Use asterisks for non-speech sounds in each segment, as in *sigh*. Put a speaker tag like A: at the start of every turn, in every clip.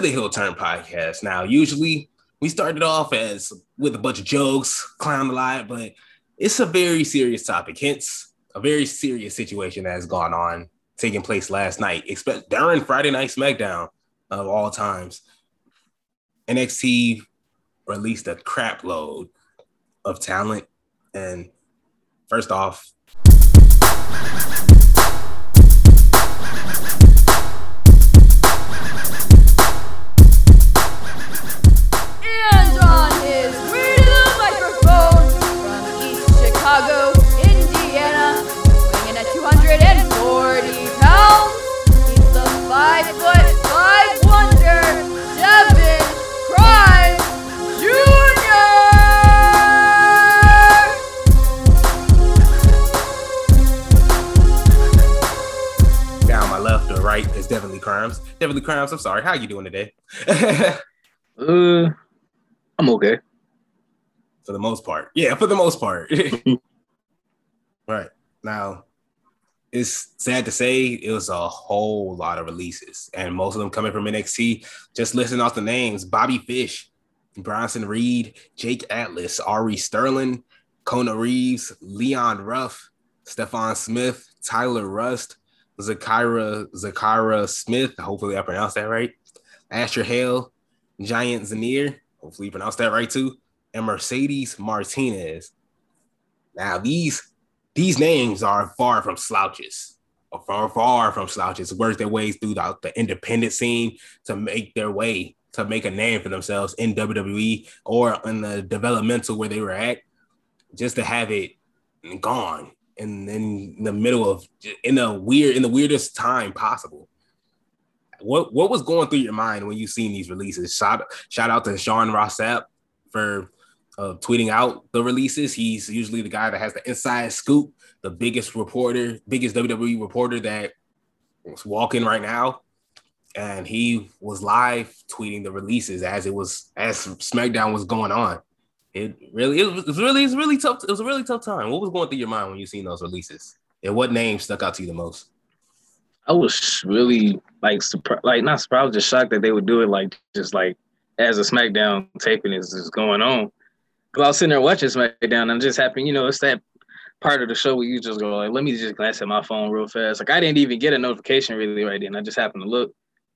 A: the
B: Heel Turn Podcast. Now, usually we started off as with a bunch of jokes, clown a lot, but it's a very serious topic. Hence, a very serious situation that has gone on, taking place last night, expect during Friday Night SmackDown of all times. NXT released a crap load of talent, and first off, definitely crimes. Definitely crimes. I'm sorry. How you doing today? *laughs*
C: Uh, I'm okay.
B: for the most part. Yeah, for the most part. *laughs* *laughs* right. Now, it's sad to say it was a whole lot of releases, and most of them coming from NXT. Just listing off the names Bobby Fish, Bronson Reed, Jake Atlas, Ari Sterling, Kona Reeves, Leon Ruff, Stephon Smith, Tyler Rust, Zakira Zakira Smith. Hopefully, I pronounced that right. Asher Hale, Giant Zanir. Hopefully, you pronounced that right too. And Mercedes Martinez. Now, these these names are far from slouches. Far, far from slouches. Worked their ways throughout the independent scene to make their way to make a name for themselves in WWE or in the developmental where they were at, just to have it gone and in the middle of in a weird in the weirdest time possible. What what was going through your mind when you seen these releases? Shout shout out to Sean Ross Sapp for uh, tweeting out the releases. He's usually the guy that has the inside scoop, the biggest reporter, biggest WWE reporter that was walking right now. And he was live tweeting the releases as it was as SmackDown was going on. It really, it was, really, it's really tough. It was a really tough time. What was going through your mind when you seen those releases? And what name stuck out to you the most?
C: I was really like surprised, like not surprised, just shocked that they would do it like just like as a SmackDown taping is, is going on. Cause I was sitting there watching SmackDown it just happened, you know, it's that part of the show where you just go like, let me just glance at my phone real fast. Like I didn't even get a notification really right then. I just happened to look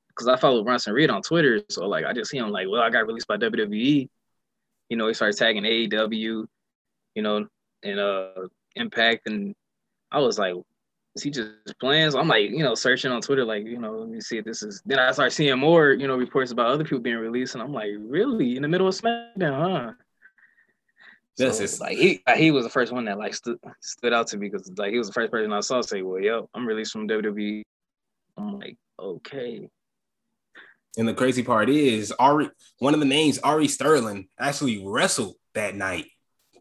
C: because I follow Bronson Reed on Twitter. So like I just see him like, well, I got released by WWE. You know, he started tagging AEW, you know, and uh Impact. And I was like, is he just playing? So I'm like, you know, searching on Twitter, like, you know, let me see if this is. Then I start seeing more, you know, reports about other people being released, and I'm like, really, in the middle of SmackDown, huh?
B: This
C: So,
B: is-
C: like he he was the first one that like stood stood out to me because like he was the first person I saw say, well, yo, I'm released from WWE. I'm like, okay,
B: And the crazy part is Ari, one of the names, Ari Sterling, actually wrestled that night.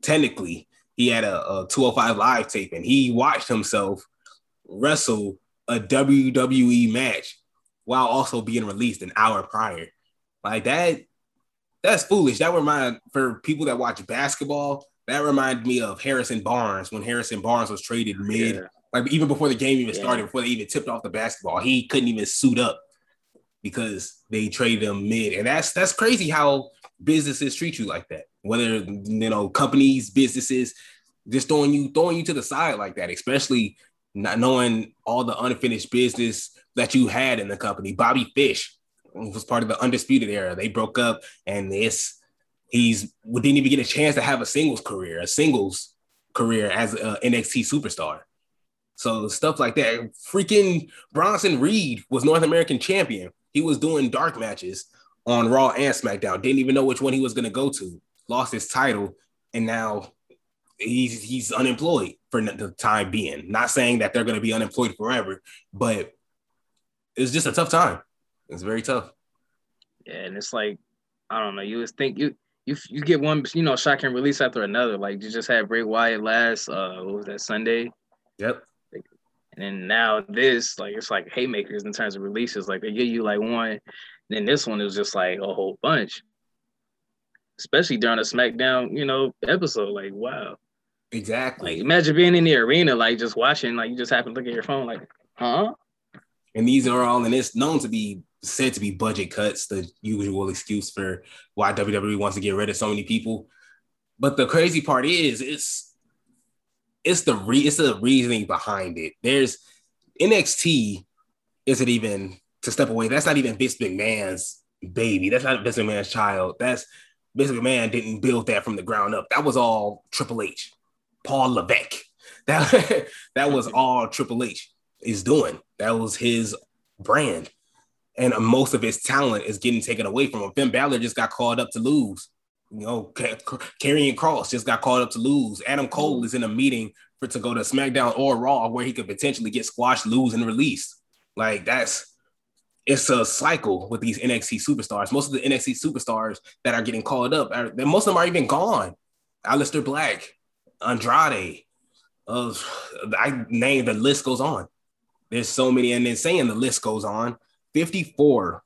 B: Technically, he had a, a 205 live tape and he watched himself wrestle a WWE match while also being released an hour prior. Like that, that's foolish. That remind for people that watch basketball, that reminded me of Harrison Barnes when Harrison Barnes was traded mid,
C: yeah,
B: like even before the game even
C: Yeah.
B: started, before they even tipped off the basketball, he couldn't even suit up because they traded him mid. And that's that's crazy how businesses treat you like that. Whether you know companies, businesses, just throwing you throwing you to the side like that, especially not knowing all the unfinished business that you had in the company. Bobby Fish was part of the undisputed era. They broke up, and this he's didn't even get a chance to have a singles career, a singles career as an NXT superstar. So stuff like that. Freaking Bronson Reed was North American champion. He was doing dark matches on Raw and SmackDown. Didn't even know which one he was going to go to. Lost his title and now he's he's unemployed for the time being. Not saying that they're going to be unemployed forever, but it's just a tough time. It's very tough.
C: Yeah, and it's like I don't know. You would think you you you get one you know shocking release after another. Like you just had Bray Wyatt last uh what was that Sunday?
B: Yep.
C: And then now this like it's like haymakers in terms of releases. Like they give you like one, then this one is just like a whole bunch. Especially during a SmackDown, you know, episode. Like wow.
B: Exactly.
C: Like imagine being in the arena, like just watching, like you just happen to look at your phone, like, huh?
B: And these are all, and it's known to be said to be budget cuts, the usual excuse for why WWE wants to get rid of so many people. But the crazy part is, it's it's the re it's the reasoning behind it. There's NXT isn't even to step away. That's not even Vince McMahon's baby. That's not Vince McMahon's child. That's Vince McMahon didn't build that from the ground up. That was all Triple H. Paul Levesque. *laughs* That that was all Triple H is doing. That was his brand, and most of his talent is getting taken away from him. Finn Balor just got called up to lose. You know, Karrion Kross just got called up to lose. Adam mm. Cole is in a meeting for to go to SmackDown or Raw where he could potentially get squashed, lose, and released. Like that's it's a cycle with these NXT superstars. Most of the NXT superstars that are getting called up, are, most of them are even gone. Aleister Black, Andrade, of I name the list goes on. There's so many, and then saying the list goes on. 54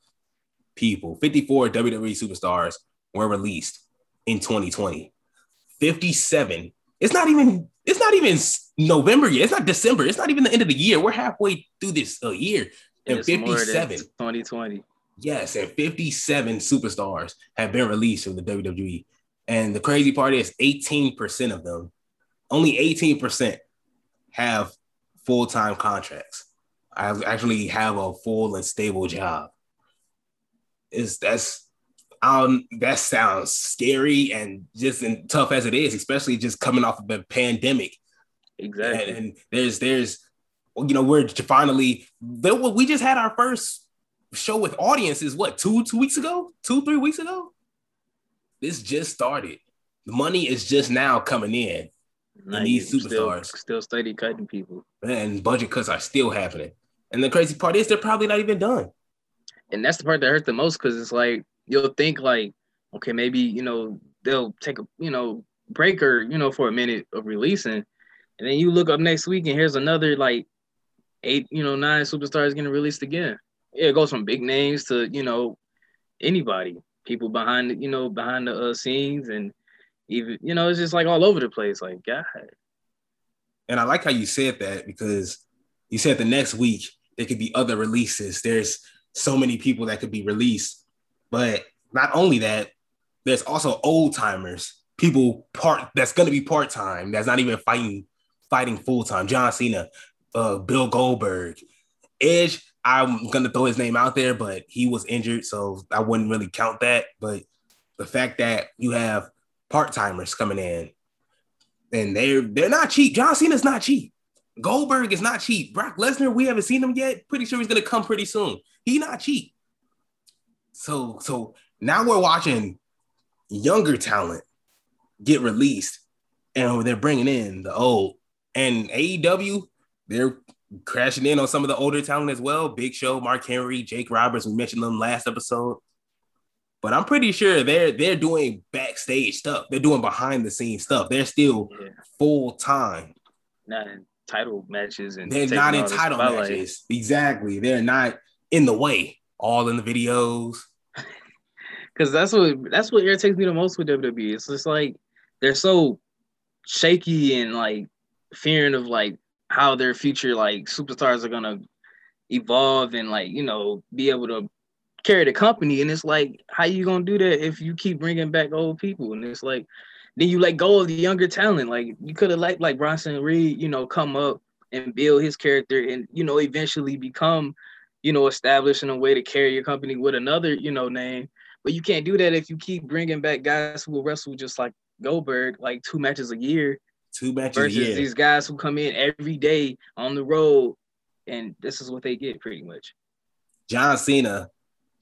B: people, 54 WWE superstars were released in 2020. 57. It's not even, it's not even November yet. It's not December. It's not even the end of the year. We're halfway through this a year. And 57.
C: 2020.
B: Yes, and 57 superstars have been released from the WWE. And the crazy part is 18% of them only 18% have full-time contracts. I actually have a full and stable job. Is that's um that sounds scary and just and tough as it is, especially just coming off of a pandemic.
C: Exactly.
B: And, and there's there's you know we're finally we just had our first show with audiences what two two weeks ago two three weeks ago this just started the money is just now coming in and these superstars
C: still, still steady cutting people.
B: And budget cuts are still happening. And the crazy part is they're probably not even done.
C: And that's the part that hurt the most because it's like you'll think like, okay, maybe you know they'll take a you know breaker you know for a minute of releasing, and then you look up next week and here's another like eight you know nine superstars getting released again. Yeah, it goes from big names to you know anybody, people behind you know behind the uh, scenes and even you know it's just like all over the place. Like god.
B: And i like how you said that because you said the next week there could be other releases. There's so many people that could be released but not only that there's also old timers people part that's going to be part-time that's not even fighting fighting full-time john cena uh, bill goldberg edge i'm to throw his name out there but he was injured so i wouldn't really count that but the fact that you have part timers coming in, and they're they're not cheap. John Cena's not cheap. Goldberg is not cheap. Brock Lesnar, we haven't seen him yet. Pretty sure he's gonna come pretty soon. He's not cheap. So so now we're watching younger talent get released, and they're bringing in the old. And AEW, they're crashing in on some of the older talent as well. Big Show, Mark Henry, Jake Roberts. We mentioned them last episode but I'm pretty sure they're they're doing backstage stuff. They're doing behind the scenes stuff. They're still yeah. full time.
C: Not in title matches and
B: they're not in title matches. Exactly. They're not in the way. All in the videos.
C: Cause that's what that's what irritates me the most with WWE. It's just like they're so shaky and like fearing of like how their future like superstars are gonna evolve and like you know be able to carry the company. And it's like, how you gonna do that if you keep bringing back old people? And it's like, then you let go of the younger talent. Like you could have let like Bronson Reed, you know, come up and build his character and you know eventually become, you know, establishing a way to carry your company with another, you know, name. But you can't do that if you keep bringing back guys who will wrestle just like Goldberg, like two matches a year.
B: Two matches
C: versus these guys who come in every day on the road, and this is what they get pretty much.
B: John Cena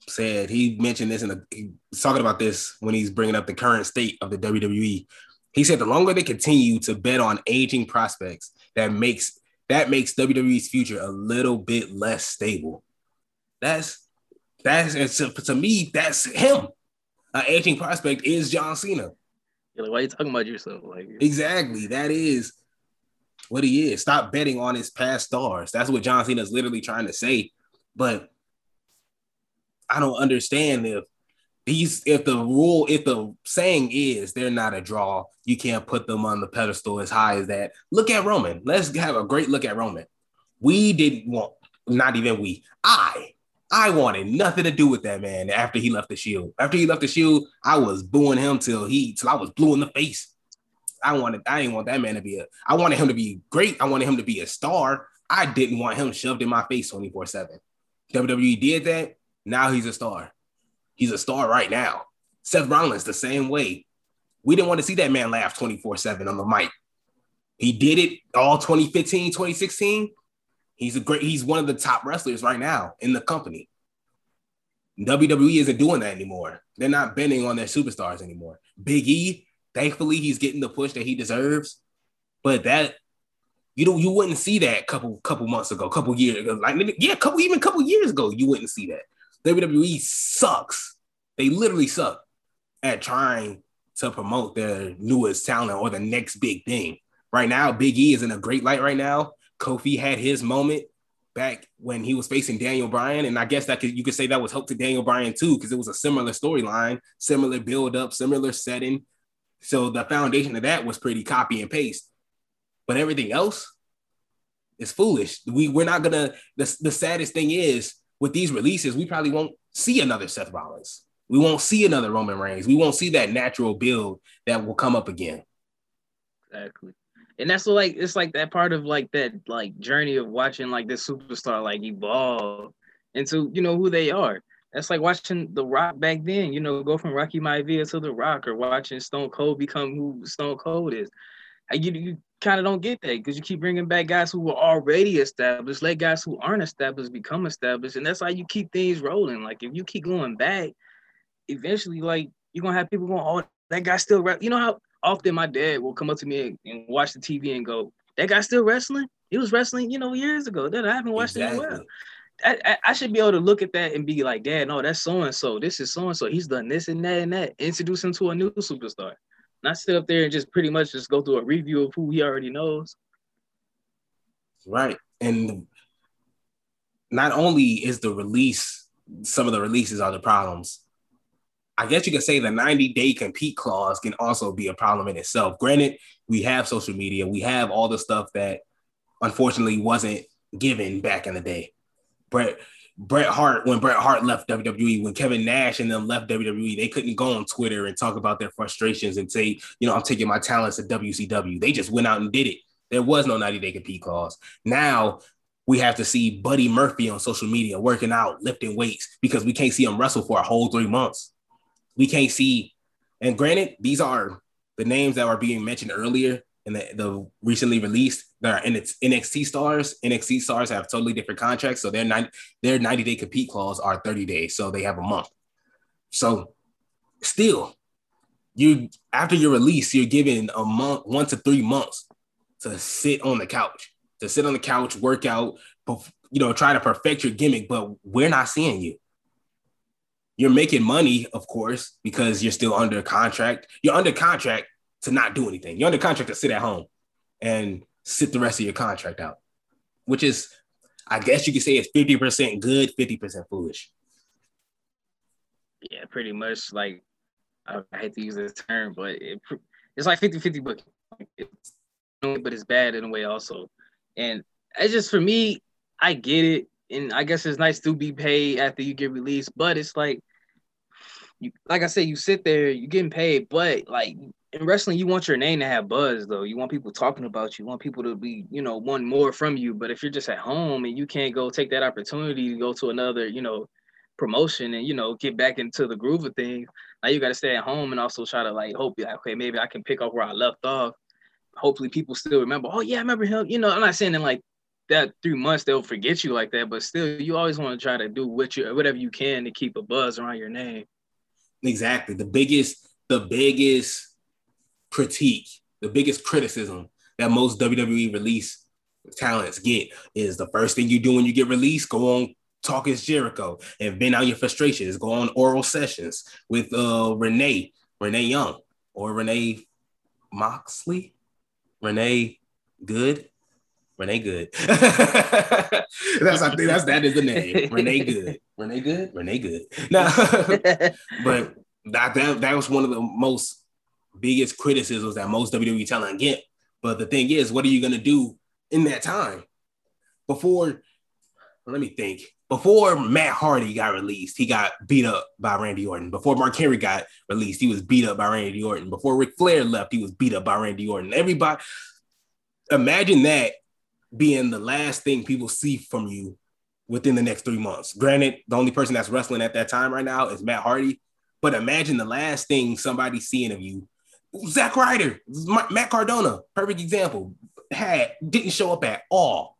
B: said he mentioned this in the he talking about this when he's bringing up the current state of the WWE. He said the longer they continue to bet on aging prospects, that makes that makes WWE's future a little bit less stable. That's that's to, to me, that's him. An aging prospect is John Cena.
C: You're like, why are you talking about yourself? Like
B: exactly, that is what he is. Stop betting on his past stars. That's what John Cena is literally trying to say. But I don't understand if these if the rule if the saying is they're not a draw you can't put them on the pedestal as high as that look at roman let's have a great look at roman we didn't want not even we i i wanted nothing to do with that man after he left the shield after he left the shield i was booing him till he till i was blue in the face i wanted i didn't want that man to be a i wanted him to be great i wanted him to be a star i didn't want him shoved in my face 24 7 wwe did that now he's a star He's a star right now. Seth Rollins the same way. We didn't want to see that man laugh 24/7 on the mic. He did it all 2015, 2016. He's a great, he's one of the top wrestlers right now in the company. WWE isn't doing that anymore. They're not bending on their superstars anymore. Big E, thankfully, he's getting the push that he deserves. But that you don't you wouldn't see that couple couple months ago, couple years ago. Like yeah, couple even couple years ago, you wouldn't see that. WWE sucks. They literally suck at trying to promote their newest talent or the next big thing. Right now, Big E is in a great light right now. Kofi had his moment back when he was facing Daniel Bryan, and I guess that could you could say that was hope to Daniel Bryan too, because it was a similar storyline, similar build up, similar setting. So the foundation of that was pretty copy and paste. But everything else is foolish. We we're not gonna. The, the saddest thing is with these releases, we probably won't see another Seth Rollins. We won't see another Roman Reigns. We won't see that natural build that will come up again.
C: Exactly. And that's like it's like that part of like that like journey of watching like this superstar like evolve into you know who they are. That's like watching The Rock back then, you know, go from Rocky Maivia to The Rock, or watching Stone Cold become who Stone Cold is. You, you kind of don't get that because you keep bringing back guys who were already established, let guys who aren't established become established, and that's how you keep things rolling. Like if you keep going back, eventually, like you're gonna have people going, "Oh, that guy still rap." You know how often my dad will come up to me and, and watch the TV and go, "That guy still wrestling? He was wrestling, you know, years ago. That I haven't watched exactly. it in a while." I, I, I, should be able to look at that and be like, Dad, no, that's so and so. This is so and so. He's done this and that and that. Introduce him to a new superstar. Not sit up there and just pretty much just go through a review of who he already knows.
B: Right. And not only is the release, some of the releases are the problems. I guess you could say the 90 day compete clause can also be a problem in itself. Granted, we have social media, we have all the stuff that unfortunately wasn't given back in the day. But Bret Hart, when Bret Hart left WWE, when Kevin Nash and them left WWE, they couldn't go on Twitter and talk about their frustrations and say, you know, I'm taking my talents to WCW. They just went out and did it. There was no 90 day compete clause. Now we have to see Buddy Murphy on social media working out, lifting weights because we can't see him wrestle for a whole three months. We can't see, and granted, these are the names that were being mentioned earlier and the, the recently released that are NXT stars. NXT stars have totally different contracts, so their 90, their 90 day compete clause are 30 days, so they have a month. So still, you after your release, you're given a month, one to three months to sit on the couch, to sit on the couch, work out, you know, try to perfect your gimmick, but we're not seeing you. You're making money, of course, because you're still under contract. You're under contract to not do anything. You're under contract to sit at home and sit the rest of your contract out, which is, I guess you could say it's 50% good, 50% foolish.
C: Yeah, pretty much. Like, I hate to use this term, but it, it's like 50 50 booking. It's, but it's bad in a way also. And it's just for me, I get it. And I guess it's nice to be paid after you get released, but it's like, you, like I said, you sit there, you're getting paid, but like in wrestling, you want your name to have buzz though. You want people talking about you. You want people to be, you know, want more from you. But if you're just at home and you can't go take that opportunity to go to another, you know, promotion and you know get back into the groove of things, now you got to stay at home and also try to like hope, like, okay, maybe I can pick up where I left off. Hopefully, people still remember. Oh yeah, I remember him. You know, I'm not saying in like that three months they'll forget you like that, but still, you always want to try to do what you whatever you can to keep a buzz around your name.
B: Exactly. The biggest, the biggest critique, the biggest criticism that most WWE release talents get is the first thing you do when you get released, go on Talk is Jericho and vent out your frustrations. Go on oral sessions with uh Renee, Renee Young, or Renee Moxley, Renee Good, Renee Good. *laughs* that's I think that's that is the name. Renee *laughs* Good. Renee Good. Renee Good. Now, *laughs* but that, that that was one of the most biggest criticisms that most WWE talent get. But the thing is, what are you gonna do in that time before? Let me think. Before Matt Hardy got released, he got beat up by Randy Orton. Before Mark Henry got released, he was beat up by Randy Orton. Before Ric Flair left, he was beat up by Randy Orton. Everybody, imagine that being the last thing people see from you within the next three months. Granted, the only person that's wrestling at that time right now is Matt Hardy, but imagine the last thing somebody's seeing of you. Zack Ryder, Matt Cardona, perfect example, had didn't show up at all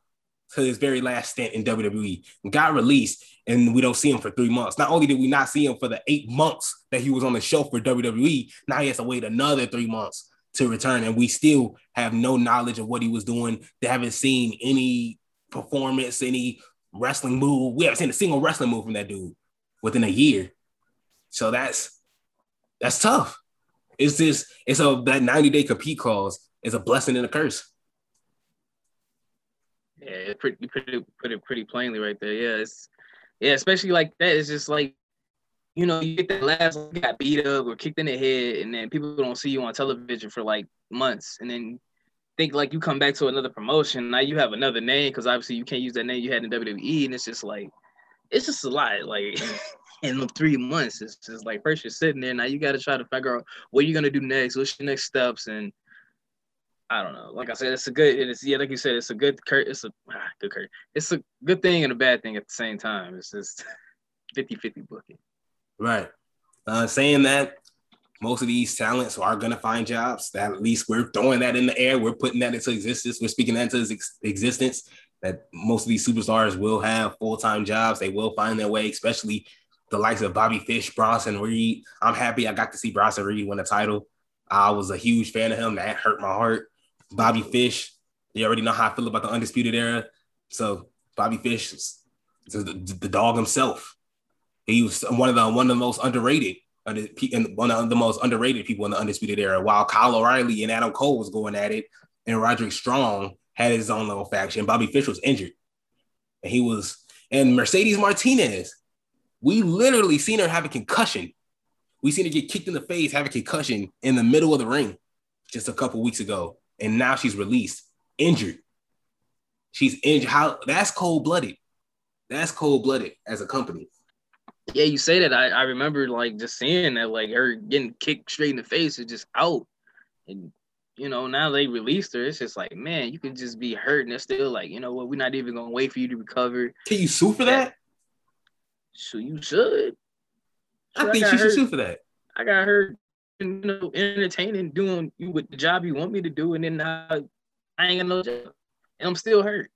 B: to his very last stint in WWE. Got released, and we don't see him for three months. Not only did we not see him for the eight months that he was on the show for WWE, now he has to wait another three months to return, and we still have no knowledge of what he was doing. They haven't seen any performance, any wrestling move. We haven't seen a single wrestling move from that dude within a year. So that's that's tough. It's just it's a that 90 day compete clause is a blessing and a curse.
C: Yeah, pretty, put it pretty plainly right there. Yeah, it's yeah, especially like that. It's just like you know, you get that last got beat up or kicked in the head, and then people don't see you on television for like months, and then think like you come back to another promotion. Now you have another name because obviously you can't use that name you had in WWE, and it's just like it's just a lot. Like in three months, it's just like first you're sitting there, now you got to try to figure out what you're gonna do next, what's your next steps, and I don't know. Like I said, it's a good. It's yeah, like you said, it's a good. It's a ah, good. It's a good thing and a bad thing at the same time. It's just *laughs* 50-50 booking.
B: Right. Uh, saying that most of these talents are going to find jobs. That at least we're throwing that in the air. We're putting that into existence. We're speaking that into ex- existence. That most of these superstars will have full time jobs. They will find their way, especially the likes of Bobby Fish, Bronson Reed. I'm happy I got to see Bronson Reed win a title. I was a huge fan of him. That hurt my heart. Bobby Fish, you already know how I feel about the Undisputed Era. So Bobby Fish is the, the dog himself. He was one of the one of the most underrated and one of the most underrated people in the Undisputed Era. While Kyle O'Reilly and Adam Cole was going at it, and Roderick Strong had his own little faction. Bobby Fish was injured, and he was and Mercedes Martinez. We literally seen her have a concussion. We seen her get kicked in the face, have a concussion in the middle of the ring just a couple weeks ago, and now she's released injured. She's injured. How that's cold blooded. That's cold blooded as a company
C: yeah, you say that. I, I remember like just seeing that, like her getting kicked straight in the face is just out. And you know, now they released her. It's just like, man, you can just be hurt and they're still like, you know what, we're not even gonna wait for you to recover.
B: Can you sue for that?
C: So you should.
B: So I think I she should sue for that.
C: I got her, you know, entertaining, doing you with the job you want me to do, and then I, I ain't got no job, and I'm still hurt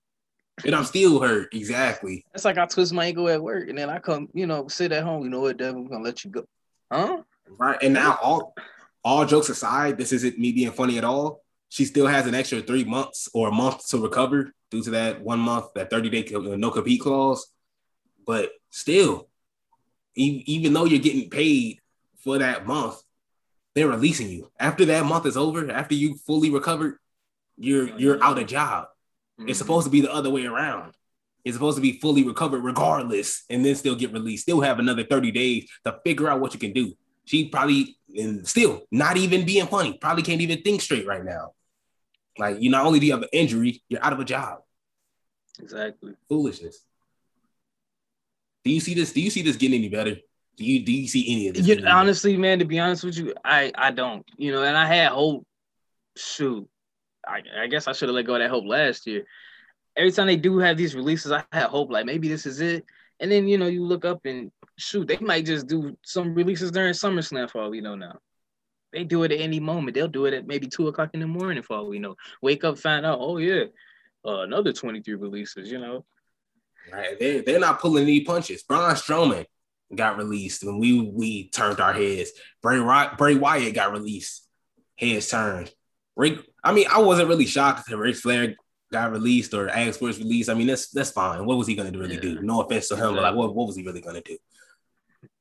B: and I'm still hurt. Exactly.
C: That's like I twist my ankle at work, and then I come, you know, sit at home. You know what, Devin? I'm gonna let you go, huh?
B: Right. And now, all all jokes aside, this isn't me being funny at all. She still has an extra three months or a month to recover due to that one month, that 30 day no compete clause. But still, even though you're getting paid for that month, they're releasing you after that month is over. After you fully recovered, you're you're out of job. Mm-hmm. It's supposed to be the other way around. It's supposed to be fully recovered regardless, and then still get released. Still have another 30 days to figure out what you can do. She probably and still not even being funny, probably can't even think straight right now. Like you not only do you have an injury, you're out of a job.
C: Exactly.
B: Foolishness. Do you see this? Do you see this getting any better? Do you do you see any of this?
C: You, honestly, man, to be honest with you, I I don't. You know, and I had hope. Shoot, I, I guess I should have let go of that hope last year. Every time they do have these releases, I had hope like maybe this is it. And then you know you look up and shoot, they might just do some releases during SummerSlam for all we know now. They do it at any moment. They'll do it at maybe two o'clock in the morning for all we know. Wake up, find out, oh yeah, uh, another 23 releases, you know.
B: Right. They they're not pulling any punches. Braun Strowman got released when we we turned our heads. Bray Bray Wyatt got released heads turned. Rick, I mean, I wasn't really shocked that Ric Flair got released or asked for his release. I mean, that's that's fine. What was he gonna really yeah. do? No offense to him, but like, what, what was he really gonna do?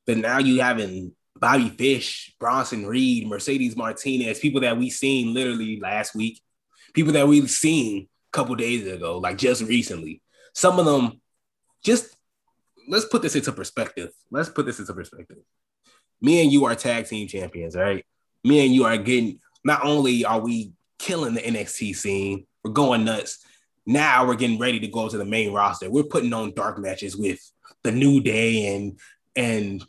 B: But now you having Bobby Fish, Bronson Reed, Mercedes Martinez, people that we seen literally last week, people that we've seen a couple days ago, like just recently. Some of them just let's put this into perspective. Let's put this into perspective. Me and you are tag team champions, right? Me and you are getting not only are we killing the NXT scene, we're going nuts. Now we're getting ready to go to the main roster. We're putting on dark matches with the New Day and and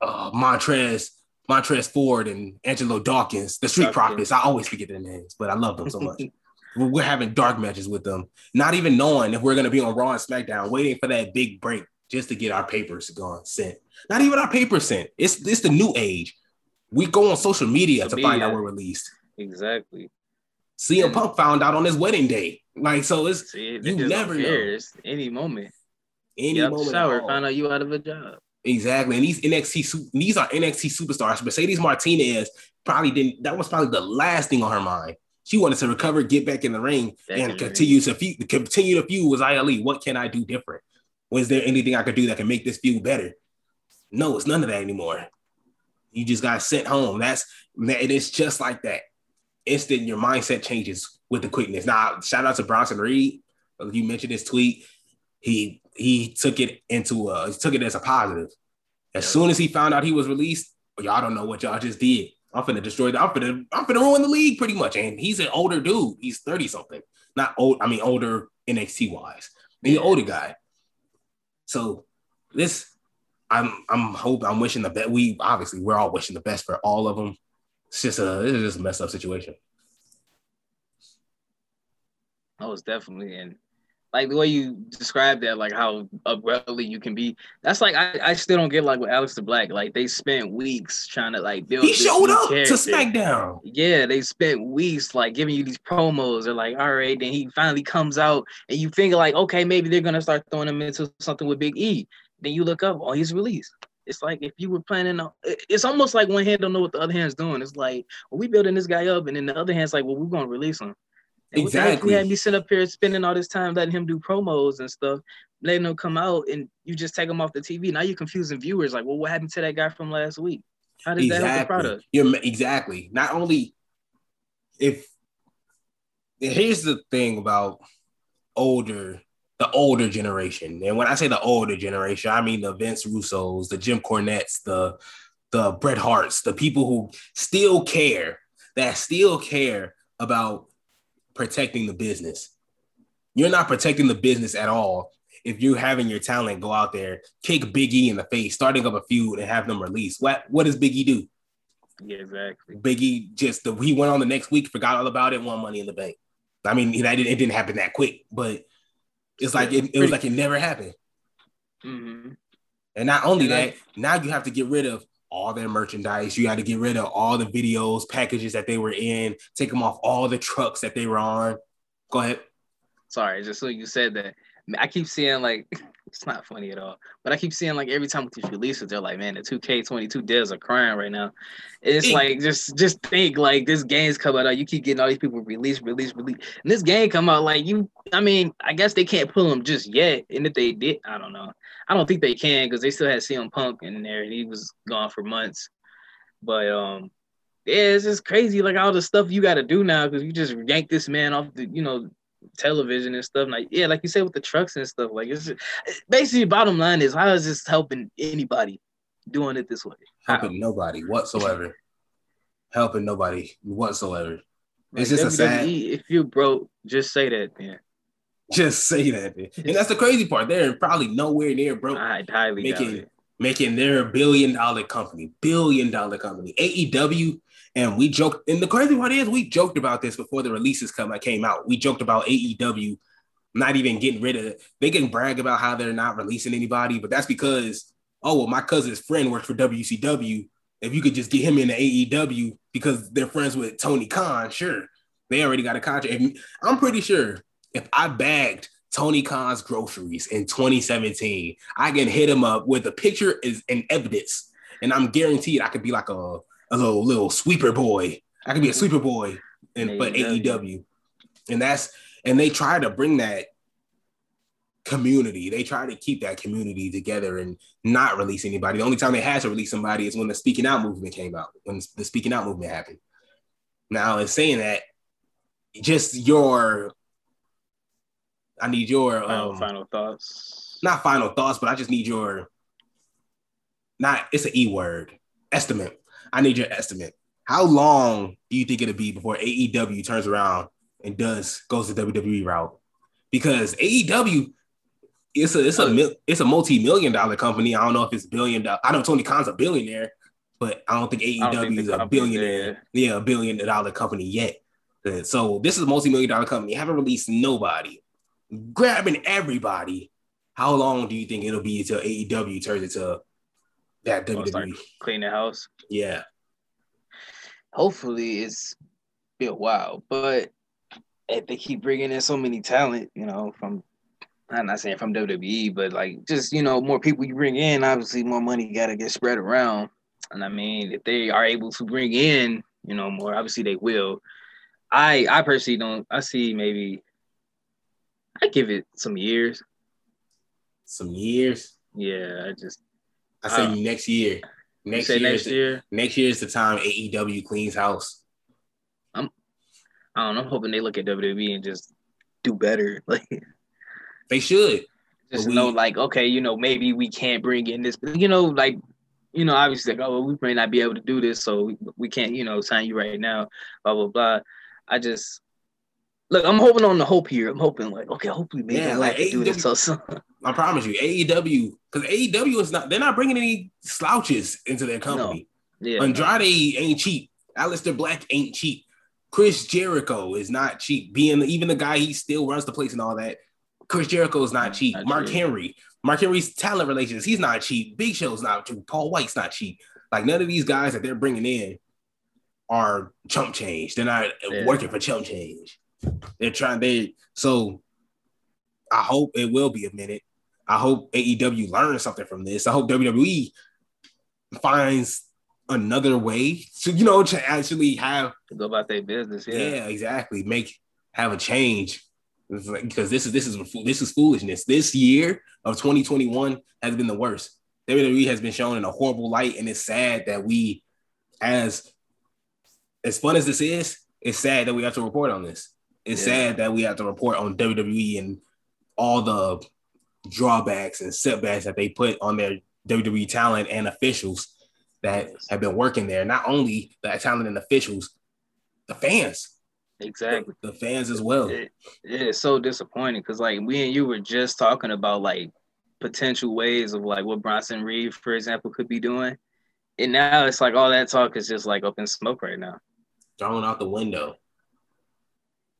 B: uh, Montrez, Montrez Ford and Angelo Dawkins, the Street Profits. I always forget their names, but I love them so much. *laughs* we're having dark matches with them, not even knowing if we're going to be on Raw and SmackDown, waiting for that big break just to get our papers gone sent. Not even our papers sent. It's it's the new age. We go on social media to find out we're released.
C: Exactly.
B: CM Punk found out on his wedding day. Like so, it's See, you never know.
C: Any moment.
B: Any moment.
C: Shower, find out you out of a job.
B: Exactly, and these NXT these are NXT superstars. Mercedes Martinez probably didn't. That was probably the last thing on her mind. She wanted to recover, get back in the ring, back and continue ring. to feud, continue to feud with Li. What can I do different? Was there anything I could do that can make this feud better? No, it's none of that anymore. You just got sent home. That's it is just like that. Instant, your mindset changes with the quickness. Now, shout out to Bronson Reed. You mentioned his tweet. He he took it into a he took it as a positive. As soon as he found out he was released, y'all don't know what y'all just did. I'm finna destroy the, I'm finna, I'm finna ruin the league pretty much. And he's an older dude. He's 30 something. Not old, I mean older NXT wise. He's an older guy. So this I'm I'm hoping I'm wishing the best. We obviously we're all wishing the best for all of them. It's just a it's just a messed up situation.
C: Oh, it's definitely and like the way you described that, like how abruptly you can be. That's like I, I still don't get like with Aleister Black. Like they spent weeks trying to like build.
B: He showed up character. to SmackDown.
C: Yeah, they spent weeks like giving you these promos. They're like, all right, then he finally comes out, and you think like, okay, maybe they're gonna start throwing him into something with Big E. Then you look up, oh, he's released. It's like if you were planning on, it's almost like one hand don't know what the other hand's doing. It's like, well, we building this guy up, and then the other hand's like, well, we're gonna release him.
B: Exactly.
C: We had me sit up here spending all this time letting him do promos and stuff, letting him come out, and you just take him off the TV. Now you're confusing viewers. Like, well, what happened to that guy from last week? How did exactly. that help the product?
B: You're exactly. Not only if here's the thing about older, the older generation, and when I say the older generation, I mean the Vince Russos, the Jim Cornettes, the the Bret Harts, the people who still care, that still care about protecting the business. You're not protecting the business at all if you're having your talent go out there, kick Biggie in the face, starting up a feud and have them release. What what does Biggie do?
C: Yeah, exactly.
B: Biggie just the, he went on the next week, forgot all about it, won Money in the Bank. I mean, it, it didn't happen that quick, but it's like it, it was like it never happened. Mm-hmm. And not only and that, I, now you have to get rid of all their merchandise. You got to get rid of all the videos, packages that they were in, take them off all the trucks that they were on. Go ahead.
C: Sorry, just so you said that. I keep seeing like *laughs* it's not funny at all, but I keep seeing like every time with these releases, they're like, man, the 2K22 devs are crying right now. It's like just just think like this game's coming out. You keep getting all these people release, release, release, and this game come out like you. I mean, I guess they can't pull them just yet, and if they did, I don't know. I don't think they can because they still had CM Punk in there and he was gone for months. But um, yeah, it's just crazy like all the stuff you got to do now because you just yank this man off the you know television and stuff. Like yeah, like you said with the trucks and stuff. Like it's just, basically bottom line is how is this helping anybody doing it this way?
B: Helping how? nobody whatsoever. helping nobody whatsoever. *laughs* Like it's just WWE, a sad.
C: If you broke, just say that, man.
B: Just say that, and that's the crazy part. They're probably nowhere near broke.
C: I highly making
B: making their billion dollar company, billion dollar company. AEW, and we joked. And the crazy part is, we joked about this before the releases come uh, came out. We joked about AEW not even getting rid of it. They can brag about how they're not releasing anybody, but that's because oh well, my cousin's friend works for WCW. If you could just get him into AEW because they're friends with Tony Khan, sure. They already got a contract. I'm pretty sure if I bagged Tony Khan's groceries in 2017, I can hit him up with a picture is and evidence, and I'm guaranteed I could be like a, a little little sweeper boy. I could be a sweeper boy, and but AEW, and that's and they try to bring that community. They try to keep that community together and not release anybody. The only time they had to release somebody is when the speaking out movement came out, when the speaking out movement happened. Now, in saying that, just your, I need your
C: final,
B: um,
C: final thoughts.
B: Not final thoughts, but I just need your, not it's an e word estimate. I need your estimate. How long do you think it'll be before AEW turns around and does goes the WWE route? Because AEW it's a it's a it's a multi million dollar company. I don't know if it's billion dollar. I know Tony Khan's a billionaire, but I don't think AEW don't think is a billionaire. Yeah, a billion dollar company yet. So this is a multi million dollar company. haven't released nobody, grabbing everybody. How long do you think it'll be until AEW turns into that WWE? Like
C: clean the house.
B: Yeah.
C: Hopefully, it's be a while, but if they keep bringing in so many talent, you know, from I'm not saying from WWE, but like just you know, more people you bring in, obviously more money got to get spread around. And I mean, if they are able to bring in, you know, more, obviously they will. I I personally don't. I see maybe. I give it some years.
B: Some years.
C: Yeah, I just.
B: I say uh, next year.
C: Next year. Next year.
B: Next year is the time AEW cleans house.
C: I'm. I don't know. I'm hoping they look at WWE and just do better. *laughs* Like.
B: They should.
C: Just we, know, like, okay, you know, maybe we can't bring in this, you know, like, you know, obviously, like, oh, well, we may not be able to do this, so we, we can't, you know, sign you right now, blah blah blah. I just look, I'm hoping on the hope here. I'm hoping, like, okay, hopefully, maybe yeah, like AEW, do this. So,
B: I promise you, AEW, because AEW is not, they're not bringing any slouches into their company. No. Yeah, Andrade no. ain't cheap. Aleister Black ain't cheap. Chris Jericho is not cheap. Being even the guy he still runs the place and all that. Chris Jericho is not cheap. Not Mark. Henry, Mark Henry's talent relations, he's not cheap. Big Show's not cheap. Paul White's not cheap. Like none of these guys that they're bringing in are chump change. They're not yeah. working for chump change. They're trying. They so. I hope it will be a minute. I hope AEW learns something from this. I hope WWE finds another way to you know to actually have
C: to go about their business. Yeah, yeah,
B: exactly. Make have a change because this is this is this is foolishness. This year of 2021 has been the worst. WWE has been shown in a horrible light, and it's sad that we, as as fun as this is, it's sad that we have to report on this. It's yeah. sad that we have to report on WWE and all the drawbacks and setbacks that they put on their WWE talent and officials that have been working there. Not only the talent and officials, the fans.
C: Exactly.
B: The, the fans as well.
C: It, it is so disappointing because like we and you were just talking about like potential ways of like what Bronson Reed, for example, could be doing. And now it's like all that talk is just like up in smoke right now.
B: Thrown out the window.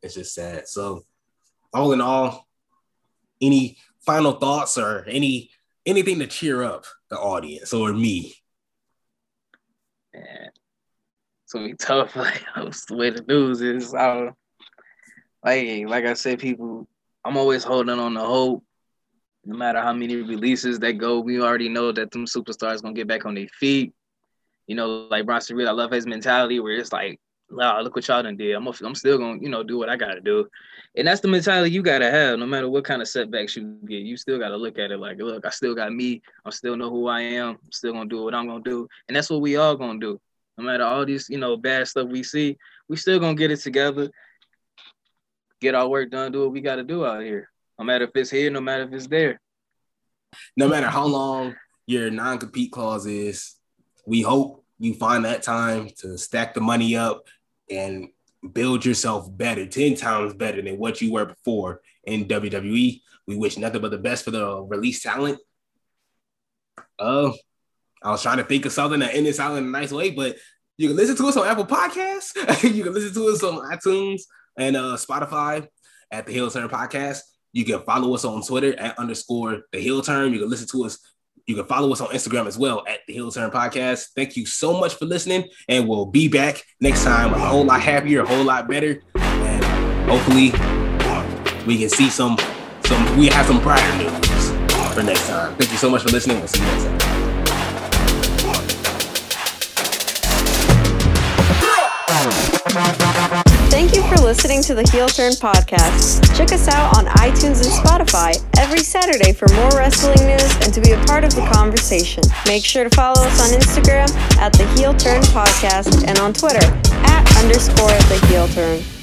B: It's just sad. So all in all, any final thoughts or any anything to cheer up the audience or me?
C: Man, it's gonna be tough. *laughs* Like the way the news is. I like like I said, people. I'm always holding on to hope. No matter how many releases that go, we already know that them superstars gonna get back on their feet. You know, like Bronson Reed, I love his mentality where it's like, wow, oh, look what y'all done did. I'm, I'm still gonna, you know, do what I gotta do. And that's the mentality you gotta have, no matter what kind of setbacks you get. You still gotta look at it like, look, I still got me. I still know who I am. I'm still gonna do what I'm gonna do. And that's what we all gonna do no matter all these, you know, bad stuff we see, we still gonna get it together, get our work done, do what we gotta do out here. No matter if it's here, no matter if it's there.
B: No matter how long your non-compete clause is, we hope you find that time to stack the money up and build yourself better, 10 times better than what you were before in WWE. We wish nothing but the best for the release talent. Uh, I was trying to think of something that end this out in a nice way, but you can listen to us on Apple Podcasts. *laughs* you can listen to us on iTunes and uh, Spotify at the Heel Turn Podcast. You can follow us on Twitter at underscore the Heel Turn. You can listen to us. You can follow us on Instagram as well at the Heel Turn Podcast. Thank you so much for listening, and we'll be back next time a whole lot happier, a whole lot better, and hopefully we can see some some we have some brighter news for next time. Thank you so much for listening. We'll see you next time.
D: For listening to the Heel Turn podcast. Check us out on iTunes and Spotify every Saturday for more wrestling news and to be a part of the conversation. Make sure to follow us on Instagram at the Heel Turn Podcast and on Twitter at underscore the Heel Turn.